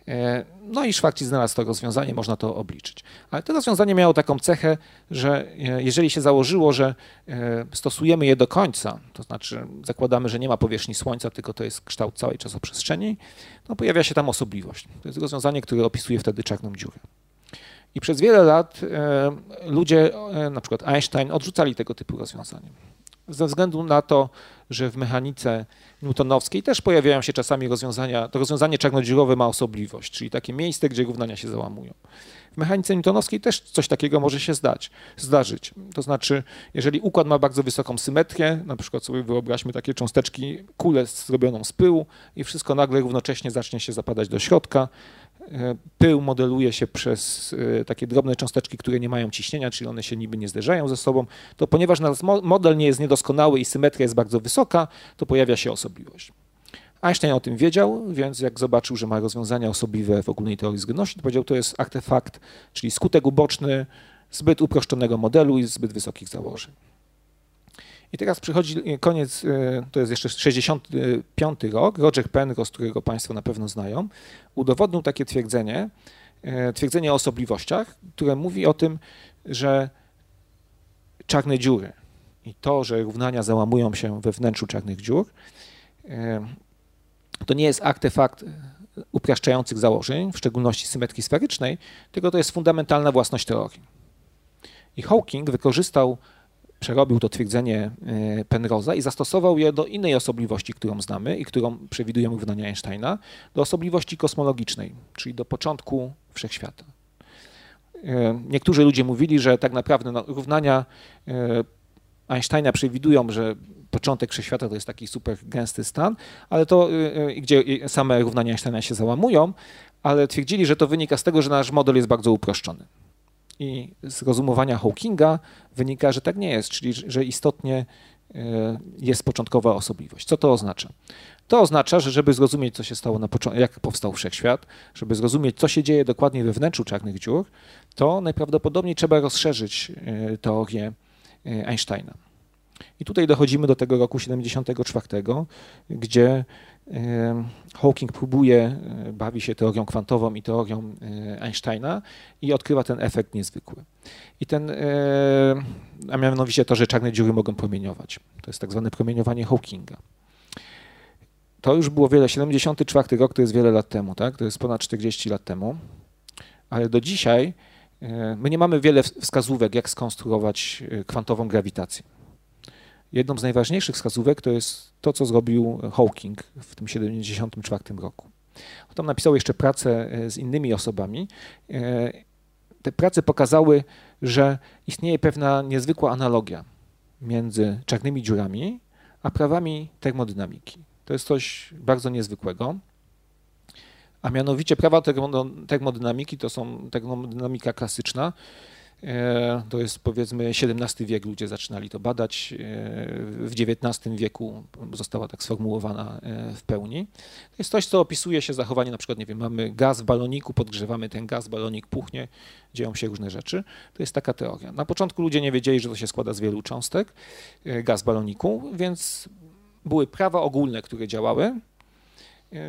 E, no i Schwarzschild znalazł to rozwiązanie, można to obliczyć. Ale to rozwiązanie miało taką cechę, że e, jeżeli się założyło, że e, stosujemy je do końca, to znaczy zakładamy, że nie ma powierzchni Słońca, tylko to jest kształt całej czasoprzestrzeni, no pojawia się tam osobliwość. To jest rozwiązanie, które opisuje wtedy czarną dziurę. I przez wiele lat ludzie, na przykład Einstein, odrzucali tego typu rozwiązania. Ze względu na to, że w mechanice newtonowskiej też pojawiają się czasami rozwiązania, to rozwiązanie czarnodziurowe ma osobliwość, czyli takie miejsce, gdzie równania się załamują. W mechanice newtonowskiej też coś takiego może się zdać, zdarzyć. To znaczy, jeżeli układ ma bardzo wysoką symetrię, na przykład sobie wyobraźmy takie cząsteczki, kulę zrobioną z pyłu i wszystko nagle równocześnie zacznie się zapadać do środka, E, pył modeluje się przez e, takie drobne cząsteczki, które nie mają ciśnienia, czyli one się niby nie zderzają ze sobą, to ponieważ nasz model nie jest niedoskonały i symetria jest bardzo wysoka, to pojawia się osobliwość. Einstein o tym wiedział, więc jak zobaczył, że ma rozwiązania osobliwe w ogólnej teorii względności, to powiedział, to jest artefakt, czyli skutek uboczny zbyt uproszczonego modelu i zbyt wysokich założeń. I teraz przychodzi koniec, e, to jest jeszcze 65 rok. Roger Penrose, którego Państwo na pewno znają, udowodnił takie twierdzenie, e, twierdzenie o osobliwościach, które mówi o tym, że czarne dziury i to, że równania załamują się we wnętrzu czarnych dziur, e, to nie jest artefakt upraszczających założeń, w szczególności symetrii sferycznej, tylko to jest fundamentalna własność teorii. I Hawking wykorzystał przerobił to twierdzenie e, Penroza i zastosował je do innej osobliwości, którą znamy i którą przewidujemy równania Einsteina, do osobliwości kosmologicznej, czyli do początku wszechświata. E, niektórzy ludzie mówili, że tak naprawdę no, równania e, Einsteina przewidują, że początek wszechświata to jest taki super gęsty stan, ale to, gdzie same równania Einsteina się załamują, ale twierdzili, że to wynika z tego, że nasz model jest bardzo uproszczony. I z rozumowania Hawkinga wynika, że tak nie jest, czyli że istotnie e, jest początkowa osobliwość. Co to oznacza? To oznacza, że żeby zrozumieć, co się stało na początku, jak powstał wszechświat, żeby zrozumieć, co się dzieje dokładnie we wnętrzu czarnych dziur, to najprawdopodobniej trzeba rozszerzyć e, teorię e, Einsteina. I tutaj dochodzimy do tego roku 74, gdzie Hawking próbuje, e, bawi się teorią kwantową i teorią e, Einsteina i odkrywa ten efekt niezwykły. I ten, e, a mianowicie to, że czarne dziury mogą promieniować. To jest tak zwane promieniowanie Hawkinga. To już było wiele, 74 rok to jest wiele lat temu, tak? to jest ponad 40 lat temu, ale do dzisiaj my nie mamy wiele wskazówek, jak skonstruować kwantową grawitację. Jedną z najważniejszych wskazówek to jest to, co zrobił Hawking w tym 1974 roku. Tam napisał jeszcze pracę e, z innymi osobami. E, te prace pokazały, że istnieje pewna niezwykła analogia między czarnymi dziurami a prawami termodynamiki. To jest coś bardzo niezwykłego. A mianowicie prawa termodynamiki to są termodynamika klasyczna, to jest powiedzmy XVII wiek, ludzie zaczynali to badać. E, w XIX wieku została tak sformułowana e, w pełni. To jest coś, co opisuje się zachowanie, na przykład, nie wiem, mamy gaz w baloniku, podgrzewamy ten gaz, balonik puchnie, dzieją się różne rzeczy. To jest taka teoria. Na początku ludzie nie wiedzieli, że to się składa z wielu cząstek, gaz baloniku, więc były prawa ogólne, które działały.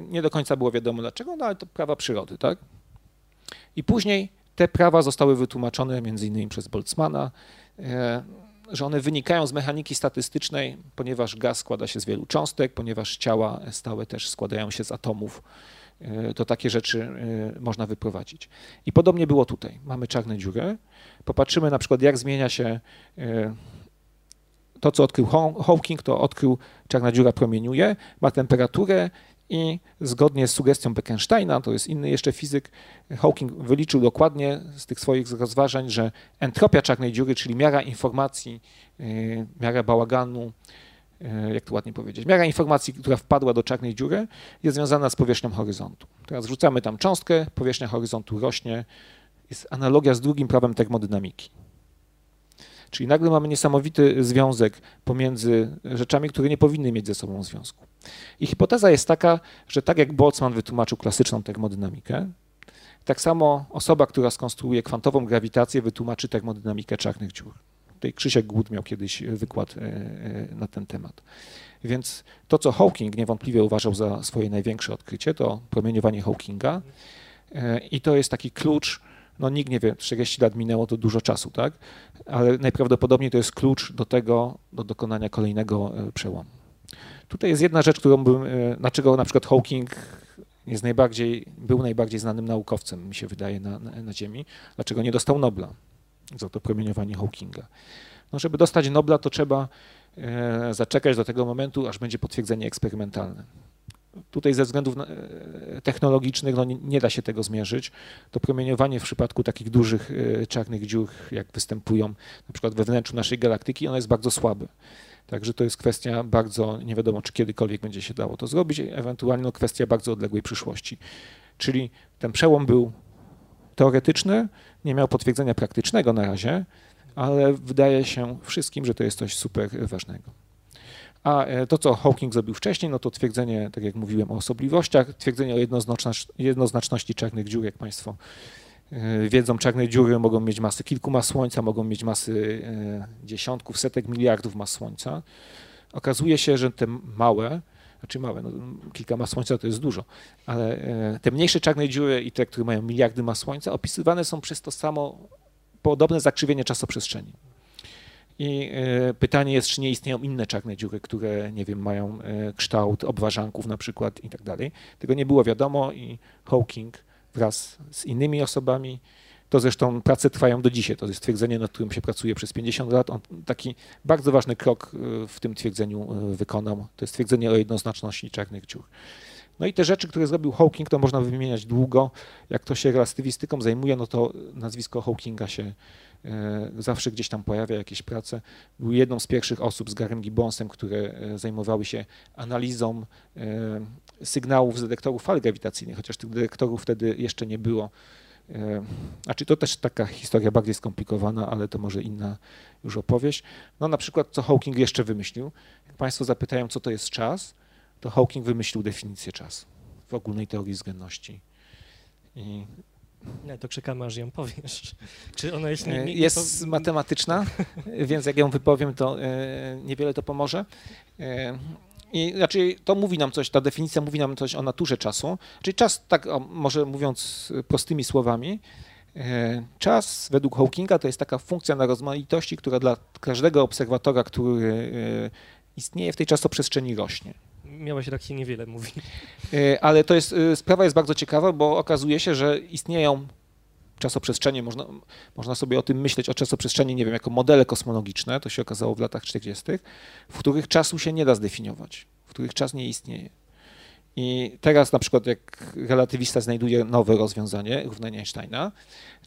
Nie do końca było wiadomo dlaczego, no ale to prawa przyrody, tak? I później te prawa zostały wytłumaczone między innymi przez Boltzmana, e, że one wynikają z mechaniki statystycznej, ponieważ gaz składa się z wielu cząstek, ponieważ ciała stałe też składają się z atomów, e, to takie rzeczy e, można wyprowadzić. I podobnie było tutaj. Mamy czarne dziury. Popatrzymy na przykład, jak zmienia się to, co odkrył Hawking, to odkrył czarna dziura promieniuje, ma temperaturę I zgodnie z sugestią Bekensteina, to jest inny jeszcze fizyk, Hawking wyliczył dokładnie z tych swoich rozważań, że entropia czarnej dziury, czyli miara informacji, y, miara bałaganu, y, jak to ładnie powiedzieć, miara informacji, która wpadła do czarnej dziury, jest związana z powierzchnią horyzontu. Teraz rzucamy tam cząstkę, powierzchnia horyzontu rośnie. Jest analogia z drugim prawem termodynamiki. Czyli nagle mamy niesamowity związek pomiędzy rzeczami, które nie powinny mieć ze sobą związku. I hipoteza jest taka, że tak jak Boltzmann wytłumaczył klasyczną termodynamikę, tak samo osoba, która skonstruuje kwantową grawitację, wytłumaczy termodynamikę czarnych dziur. Tutaj Krzysiek Głód miał kiedyś wykład e, e, na ten temat. Więc to, co Hawking niewątpliwie uważał za swoje największe odkrycie, to promieniowanie Hawkinga. E, I to jest taki klucz, no nikt nie wie, 40 lat minęło to dużo czasu, tak? Ale najprawdopodobniej to jest klucz do tego, do dokonania kolejnego przełomu. Tutaj jest jedna rzecz, którą bym, dlaczego na przykład Hawking jest najbardziej, był najbardziej znanym naukowcem, mi się wydaje, na, na, na Ziemi. Dlaczego nie dostał Nobla za to promieniowanie Hawkinga? No, żeby dostać Nobla, to trzeba e, zaczekać do tego momentu, aż będzie potwierdzenie eksperymentalne. Tutaj ze względów e, technologicznych no, nie, da się tego zmierzyć. To promieniowanie w przypadku takich dużych e, czarnych dziur, jak występują na przykład we wnętrzu naszej galaktyki, ono jest bardzo słabe. Także to jest kwestia bardzo, nie wiadomo czy kiedykolwiek będzie się dało to zrobić, ewentualnie no, kwestia bardzo odległej przyszłości. Czyli ten przełom był teoretyczny, nie miał potwierdzenia praktycznego na razie, ale wydaje się wszystkim, że to jest coś super ważnego. A e, to, co Hawking zrobił wcześniej, no to twierdzenie, tak jak mówiłem, o osobliwościach, twierdzenie o jednoznaczności czarnych dziur, jak Państwo E, wiedzą, czarne dziury mogą mieć masę kilku mas Słońca, mogą mieć masy e, dziesiątków, setek miliardów mas Słońca. Okazuje się, że te małe, znaczy małe, no, kilka mas Słońca to jest dużo, ale te mniejsze czarne dziury i te, które mają miliardy mas Słońca, opisywane są przez to samo podobne zakrzywienie czasoprzestrzeni. I pytanie jest, czy nie istnieją inne czarne dziury, które, nie wiem, mają kształt obwarzanków na przykład i tak dalej. Tego nie było wiadomo i Hawking wraz z innymi osobami. To zresztą prace trwają do dzisiaj. To jest twierdzenie, nad którym się pracuje przez 50 lat. On taki bardzo ważny krok y, w tym twierdzeniu wykonał. To jest twierdzenie o jednoznaczności czarnych dziur. No i te rzeczy, które zrobił Hawking, to można wymieniać długo. Jak kto się relatywistyką zajmuje, no to nazwisko Hawkinga się e, zawsze gdzieś tam pojawia, jakieś prace. Był jedną z pierwszych osób z Garem Gibbonsem, które e, zajmowały się analizą e, sygnałów z detektorów fal grawitacyjnych, chociaż tych detektorów wtedy jeszcze nie było. Znaczy to też taka historia bardziej skomplikowana, ale to może inna już opowieść. No na przykład co Hawking jeszcze wymyślił. Jak Państwo zapytają, co to jest czas, to Hawking wymyślił definicję czasu w ogólnej teorii względności. I nie, to czekamy, aż ją powiesz. Czy ona jest... Nie, nie, jest to... matematyczna, więc jak ją wypowiem, to e, niewiele to pomoże. E, I znaczy to mówi nam coś, ta definicja mówi nam coś o naturze czasu. Czyli czas, tak może mówiąc prostymi słowami, e, czas według Hawkinga to jest taka funkcja na rozmaitości, która dla każdego obserwatora, który istnieje w tej czasoprzestrzeni rośnie miałeś rację, niewiele mówi. E, ale to jest, e, sprawa jest bardzo ciekawa, bo okazuje się, że istnieją czasoprzestrzenie, można, można sobie o tym myśleć, o czasoprzestrzeni, nie wiem, jako modele kosmologiczne, to się okazało w latach 40., w których czasu się nie da zdefiniować, w których czas nie istnieje. I teraz na przykład jak relatywista znajduje nowe rozwiązanie równania Einsteina,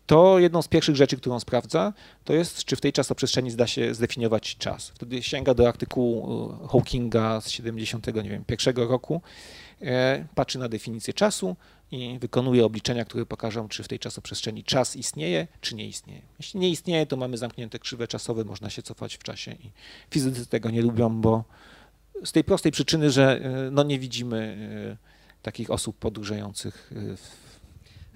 to jedną z pierwszych rzeczy, którą sprawdza, to jest, czy w tej czasoprzestrzeni zda się zdefiniować czas. Wtedy sięga do artykułu e, Hawkinga z 70, nie wiem, pierwszego roku, e, patrzy na definicję czasu i wykonuje obliczenia, które pokażą, czy w tej czasoprzestrzeni czas istnieje, czy nie istnieje. Jeśli nie istnieje, to mamy zamknięte krzywe czasowe, można się cofać w czasie i fizycy tego nie lubią, bo z tej prostej przyczyny, że e, no, nie widzimy takich osób podróżujących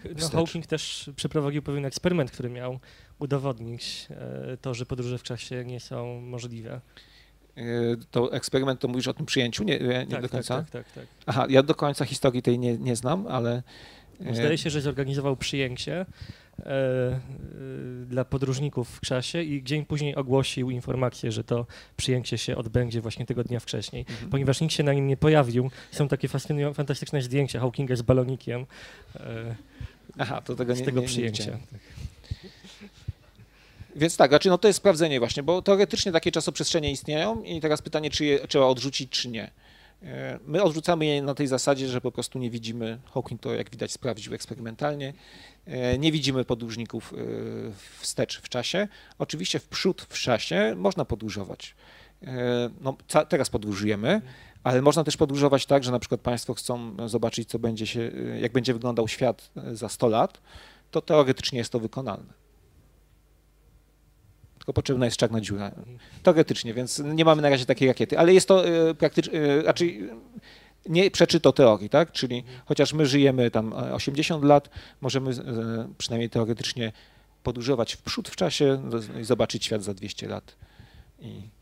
w no, Hawking też przeprowadził pewien eksperyment, który miał udowodnić e, to, że podróże w czasie nie są możliwe. E, to eksperyment, to mówisz o tym przyjęciu? Nie, nie tak, do tak, końca? Tak, tak, tak, tak. Aha, ja do końca historii tej nie, nie znam, ale... E, Zdaje się, że zorganizował przyjęcie e, dla podróżników w czasie i dzień później ogłosił informację, że to przyjęcie się odbędzie właśnie tego dnia wcześniej, mhm. ponieważ nikt się na nim nie pojawił. Są takie fantastyczne zdjęcia Hawkinga z balonikiem. E, Aha, to tego z nie, tego nie, przyjęcia. Nie Więc tak, znaczy no to jest sprawdzenie właśnie, bo teoretycznie takie czasoprzestrzenie istnieją i teraz pytanie, czy je trzeba odrzucić, czy nie. My odrzucamy je na tej zasadzie, że po prostu nie widzimy, Hawking to jak widać sprawdził eksperymentalnie, nie widzimy podróżników wstecz w czasie. Oczywiście w przód w czasie można podróżować. No, teraz podróżujemy, ale można też podróżować tak, że na przykład Państwo chcą zobaczyć, co będzie się, jak będzie wyglądał świat za 100 lat, to teoretycznie jest to wykonalne. Tylko potrzebna jest czarna dziura. Teoretycznie, więc nie mamy na razie takiej rakiety, ale jest to e, praktycznie, e, raczej nie przeczy to teorii, tak? Czyli chociaż my żyjemy tam 80 lat, możemy e, przynajmniej teoretycznie podróżować w przód w czasie i zobaczyć świat za 200 lat. I E,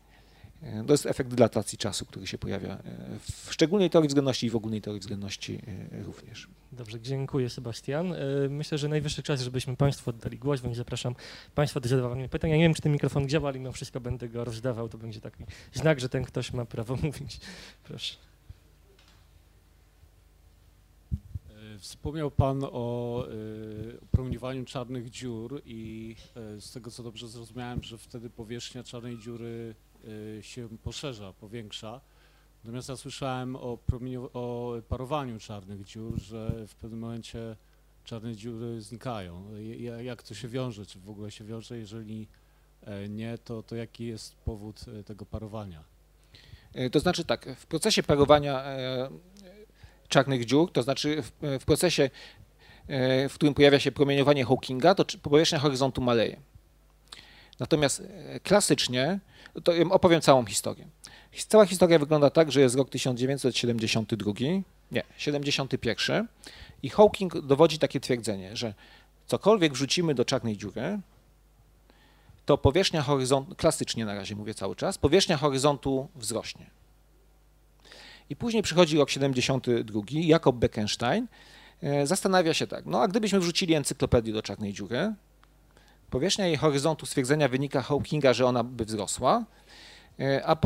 to jest efekt dilatacji czasu, który się pojawia e, w szczególnej teorii względności i w ogólnej teorii względności e, również. Dobrze, dziękuję Sebastian. Myślę, że najwyższy czas, żebyśmy Państwu oddali głos, więc zapraszam Państwa do zadawania pytań. Ja nie wiem, czy ten mikrofon działa, ale mimo wszystko będę go rozdawał. To będzie taki znak, że ten ktoś ma prawo mówić. Proszę. Wspomniał Pan o promieniowaniu czarnych dziur i z tego co dobrze zrozumiałem, że wtedy powierzchnia czarnej dziury Y, się poszerza, powiększa. Natomiast ja słyszałem o, o parowaniu czarnych dziur, że w pewnym momencie czarne dziury znikają. Jak to się wiąże? Czy w ogóle się wiąże? Jeżeli e, nie, to, to jaki jest powód e, tego parowania? E, to znaczy tak, w procesie parowania czarnych dziur, to znaczy w, w procesie, w którym pojawia się promieniowanie Hawkinga, to powierzchnia horyzontu maleje. Natomiast klasycznie to opowiem całą historię. Cała historia wygląda tak, że jest rok 1972, nie, 71 i Hawking dowodzi takie twierdzenie, że cokolwiek wrzucimy do czarnej dziury, to powierzchnia horyzontu, klasycznie na razie mówię cały czas, powierzchnia horyzontu wzrośnie. I później przychodzi rok 72, Jakob Bekenstein e, zastanawia się tak, no a gdybyśmy wrzucili encyklopedię do czarnej dziury, Powierzchnia jej horyzontu stwierdzenia wynika Hawkinga, że ona by wzrosła, e, a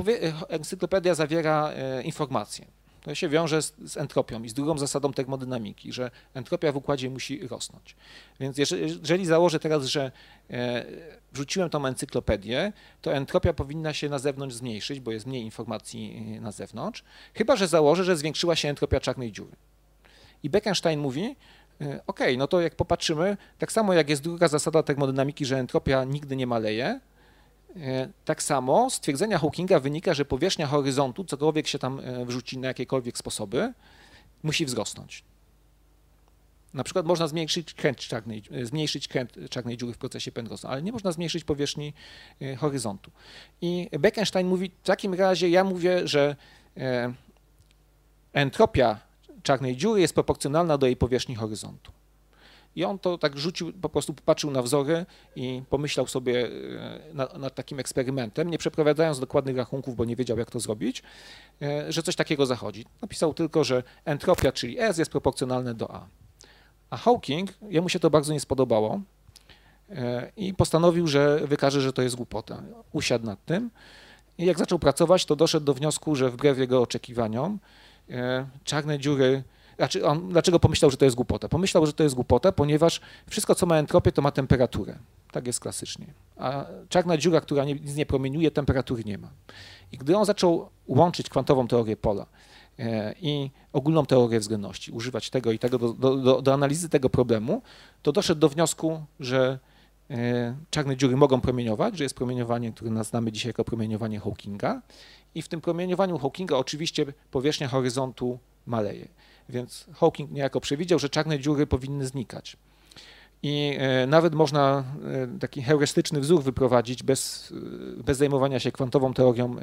encyklopedia zawiera e, informacje. To się wiąże z, z, entropią i z drugą zasadą termodynamiki, że entropia w układzie musi rosnąć. Więc jeżeli, jeżeli założę teraz, że e, wrzuciłem tą encyklopedię, to entropia powinna się na zewnątrz zmniejszyć, bo jest mniej informacji na zewnątrz, chyba że założę, że zwiększyła się entropia czarnej dziury. I Bekenstein mówi, E, OK, no to jak popatrzymy, tak samo jak jest druga zasada termodynamiki, że entropia nigdy nie maleje, e, tak samo z twierdzenia Hawkinga wynika, że powierzchnia horyzontu, cokolwiek się tam e, wrzuci na jakiekolwiek sposoby, musi wzrosnąć. Na przykład można zmniejszyć kręt czarnej, zmniejszyć kręt czarnej dziury w procesie Penrosa, ale nie można zmniejszyć powierzchni horyzontu. I Bekenstein mówi, w takim razie ja mówię, że entropia czarnej dziury jest proporcjonalna do jej powierzchni horyzontu. I on to tak rzucił, po prostu popatrzył na wzory i pomyślał sobie e, nad, nad, takim eksperymentem, nie przeprowadzając dokładnych rachunków, bo nie wiedział, jak to zrobić, e, że coś takiego zachodzi. Napisał tylko, że entropia, czyli S, jest proporcjonalne do A. A Hawking, jemu się to bardzo nie spodobało e, i postanowił, że wykaże, że to jest głupota. Usiadł nad tym i jak zaczął pracować, to doszedł do wniosku, że wbrew jego oczekiwaniom, czarne dziury. Znaczy on, dlaczego pomyślał, że to jest głupota? Pomyślał, że to jest głupota, ponieważ wszystko, co ma entropię, to ma temperaturę. Tak jest klasycznie. A czarna dziura, która nic nie promieniuje, temperatury nie ma. I gdy on zaczął łączyć kwantową teorię pola e, i ogólną teorię względności, używać tego i tego do, do, do analizy tego problemu, to doszedł do wniosku, że e, czarne dziury mogą promieniować, że jest promieniowanie, które znamy dzisiaj jako promieniowanie Hawkinga i w tym promieniowaniu Hawkinga oczywiście powierzchnia horyzontu maleje. Więc Hawking niejako przewidział, że czarne dziury powinny znikać. I e, nawet można e, taki heurystyczny wzór wyprowadzić bez, e, bez zajmowania się kwantową teorią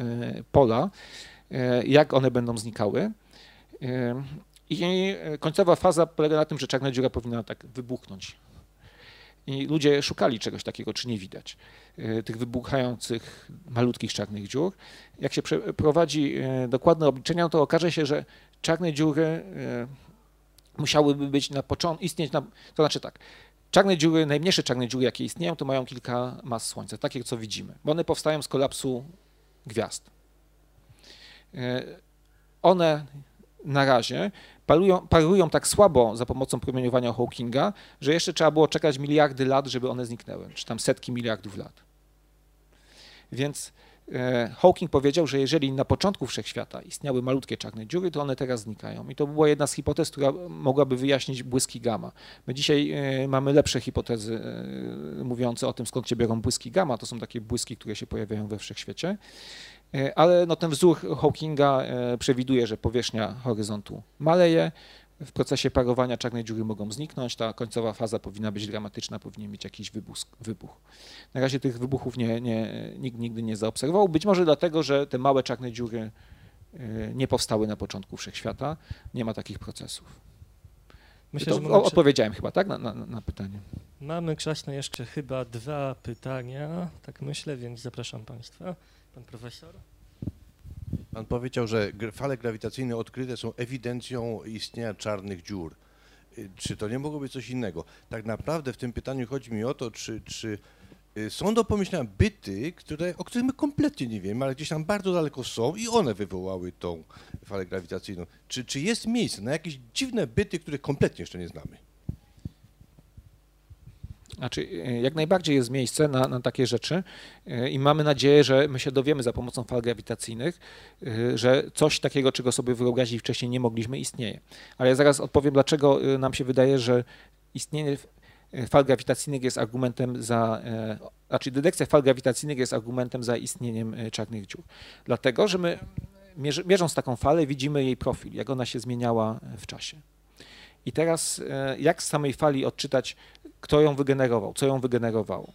pola, jak one będą znikały. I końcowa faza polega na tym, że czarna dziura powinna tak wybuchnąć. I ludzie szukali czegoś takiego, czy nie widać. E, tych wybuchających malutkich czarnych dziur. Jak się przeprowadzi e, dokładne obliczenia, to okaże się, że czarne dziury e, musiałyby być na początku, istnieć na, to znaczy tak, czarne dziury, najmniejsze czarne dziury, jakie istnieją, to mają kilka mas Słońca, takie, co widzimy, bo one powstają z kolapsu gwiazd. One na razie parują, parują tak słabo za pomocą promieniowania Hawkinga, że jeszcze trzeba było czekać miliardy lat, żeby one zniknęły, czy tam setki miliardów lat. Więc e, Hawking powiedział, że jeżeli na początku wszechświata istniały malutkie czarne dziury, to one teraz znikają. I to była jedna z hipotez, która mogłaby wyjaśnić błyski gamma. My dzisiaj e, mamy lepsze hipotezy e, mówiące o tym, skąd się biorą błyski gamma. To są takie błyski, które się pojawiają we wszechświecie. Ale no, ten wzór Hawkinga przewiduje, że powierzchnia horyzontu maleje, w procesie parowania czarne dziury mogą zniknąć, ta końcowa faza powinna być dramatyczna, powinien mieć jakiś wybuch. wybuch. Na razie tych wybuchów nie, nie, nikt nigdy nie zaobserwował, być może dlatego, że te małe czarne dziury y, nie powstały na początku wszechświata, nie ma takich procesów. Myślę, to, że mamy... Odpowiedziałem chyba, tak, na, na, na pytanie. Mamy, Krzaśno, jeszcze chyba dwa pytania, tak myślę, więc zapraszam Państwa. Pan profesor. Pan powiedział, że fale grawitacyjne odkryte są ewidencją istnienia czarnych dziur. Y, czy to nie mogło być coś innego? Tak naprawdę w tym pytaniu chodzi mi o to, czy, czy y, są do pomyślenia byty, które, o których my kompletnie nie wiemy, ale gdzieś tam bardzo daleko są i one wywołały tą falę grawitacyjną. Czy, czy jest miejsce na jakieś dziwne byty, których kompletnie jeszcze nie znamy? Znaczy, e, jak najbardziej jest miejsce na, na, takie rzeczy e, i mamy nadzieję, że my się dowiemy za pomocą fal grawitacyjnych, e, że coś takiego, czego sobie wyobrazić wcześniej nie mogliśmy, istnieje. Ale ja zaraz odpowiem, dlaczego nam się wydaje, że istnienie fal grawitacyjnych jest argumentem za, znaczy detekcja fal grawitacyjnych jest argumentem za istnieniem czarnych dziur. Dlatego, że my mierząc taką falę widzimy jej profil, jak ona się zmieniała w czasie. I teraz jak z samej fali odczytać kto ją wygenerował, co ją wygenerowało.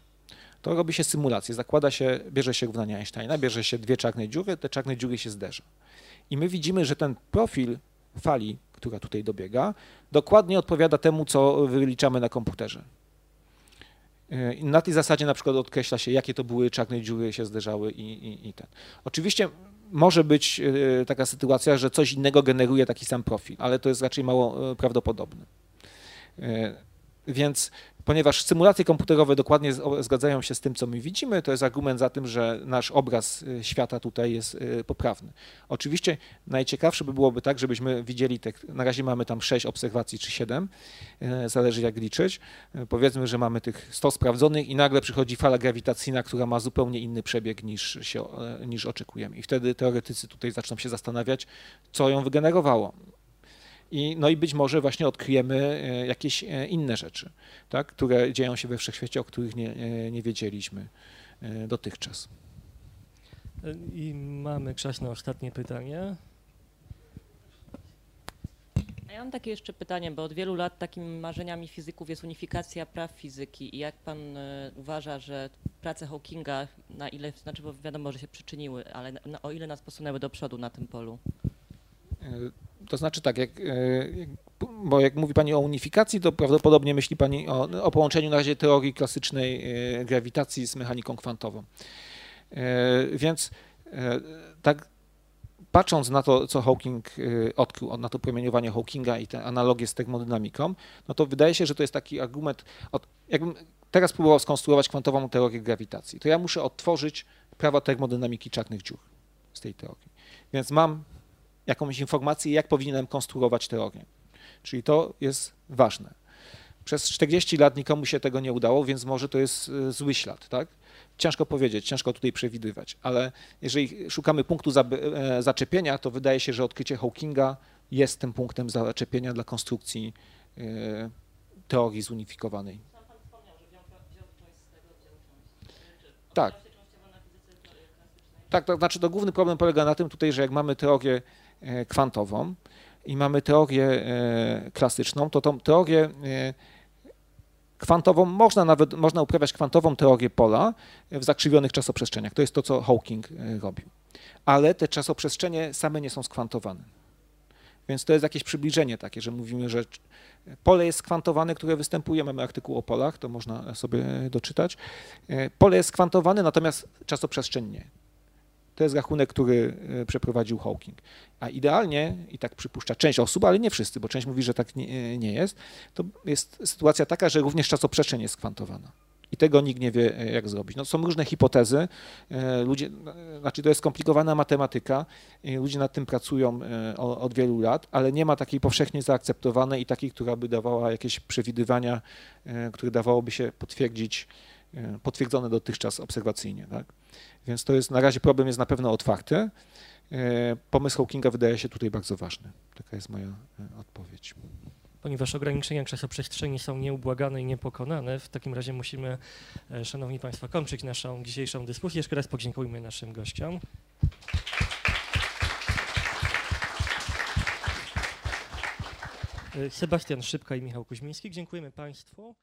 To robi się symulację, zakłada się, bierze się równania Einsteina, bierze się dwie czarne dziury, te czarne dziury się zderza. I my widzimy, że ten profil fali, która tutaj dobiega, dokładnie odpowiada temu, co wyliczamy na komputerze. I na tej zasadzie na przykład odkreśla się, jakie to były czarne dziury się zderzały i, i, i ten. Oczywiście może być e, taka sytuacja, że coś innego generuje taki sam profil, ale to jest raczej mało e, prawdopodobne. E, więc ponieważ symulacje komputerowe dokładnie zgadzają się z tym, co my widzimy, to jest argument za tym, że nasz obraz y, świata tutaj jest y, poprawny. Oczywiście najciekawsze by byłoby tak, żebyśmy widzieli, te, na razie mamy tam 6 obserwacji czy 7, y, zależy jak liczyć. Powiedzmy, że mamy tych 100 sprawdzonych i nagle przychodzi fala grawitacyjna, która ma zupełnie inny przebieg niż, się, niż oczekujemy. I wtedy teoretycy tutaj zaczną się zastanawiać, co ją wygenerowało. I, no i być może właśnie odkryjemy e, jakieś e, inne rzeczy, tak, które dzieją się we wszechświecie, o których nie, e, nie wiedzieliśmy dotychczas. I mamy czas na ostatnie pytanie. Ja mam takie jeszcze pytanie, bo od wielu lat takimi marzeniami fizyków jest unifikacja praw fizyki i jak pan uważa, że prace Hawkinga, na ile, znaczy bo wiadomo, że się przyczyniły, ale na, o ile nas posunęły do przodu na tym polu? To znaczy tak, jak, e, bo jak mówi Pani o unifikacji, to prawdopodobnie myśli Pani o, o połączeniu na razie teorii klasycznej e, grawitacji z mechaniką kwantową. E, więc tak patrząc na to, co Hawking odkrył, na to promieniowanie Hawkinga i te analogie z termodynamiką, no to wydaje się, że to jest taki argument, od, jakbym teraz próbował skonstruować kwantową teorię grawitacji, to ja muszę odtworzyć prawa termodynamiki czarnych dziur z tej teorii. Więc mam jakąś informację, jak powinienem konstruować teorię. Czyli to jest ważne. Przez 40 lat nikomu się tego nie udało, więc może to jest e, zły ślad, tak? Ciężko powiedzieć, ciężko tutaj przewidywać, ale jeżeli szukamy punktu e, zaczepienia, to wydaje się, że odkrycie Hawkinga jest tym punktem zaczepienia dla konstrukcji e, teorii zunifikowanej. Tak. Tak, to znaczy to główny problem polega na tym tutaj, że jak mamy teorię kwantową i mamy teorię e, klasyczną, to tą teorię e, kwantową można nawet można uprawiać kwantową teorię pola w zakrzywionych czasoprzestrzeniach. To jest to, co Hawking robił. Ale te czasoprzestrzenie same nie są skwantowane. Więc to jest jakieś przybliżenie takie, że mówimy, że pole jest skwantowane, które występuje, mamy artykuł o polach, to można sobie doczytać. Pole jest skwantowane, natomiast czasoprzestrzeń nie. To jest rachunek, który e, przeprowadził Hawking. A idealnie, i tak przypuszcza część osób, ale nie wszyscy, bo część mówi, że tak nie, e, nie jest, to jest sytuacja taka, że również czasoprzestrzeń jest kwantowana. I tego nikt nie wie, e, jak zrobić. No, są różne hipotezy. Ludzie, znaczy to jest skomplikowana matematyka. Ludzie nad tym pracują od wielu lat, ale nie ma takiej powszechnie zaakceptowanej i takiej, która by dawała jakieś przewidywania, które dawałoby się potwierdzić potwierdzone dotychczas obserwacyjnie. Tak? Więc to jest, na razie problem jest na pewno otwarty. E, Pomysł Hawkinga wydaje się tutaj bardzo ważny. Taka jest moja e, odpowiedź. Ponieważ ograniczenia czasoprzestrzeni są nieubłagane i niepokonane, w takim razie musimy, e, Szanowni Państwo, kończyć naszą dzisiejszą dyskusję. Jeszcze raz podziękujmy naszym gościom. Sebastian Szybka i Michał Kuźmiński. Dziękujemy Państwu.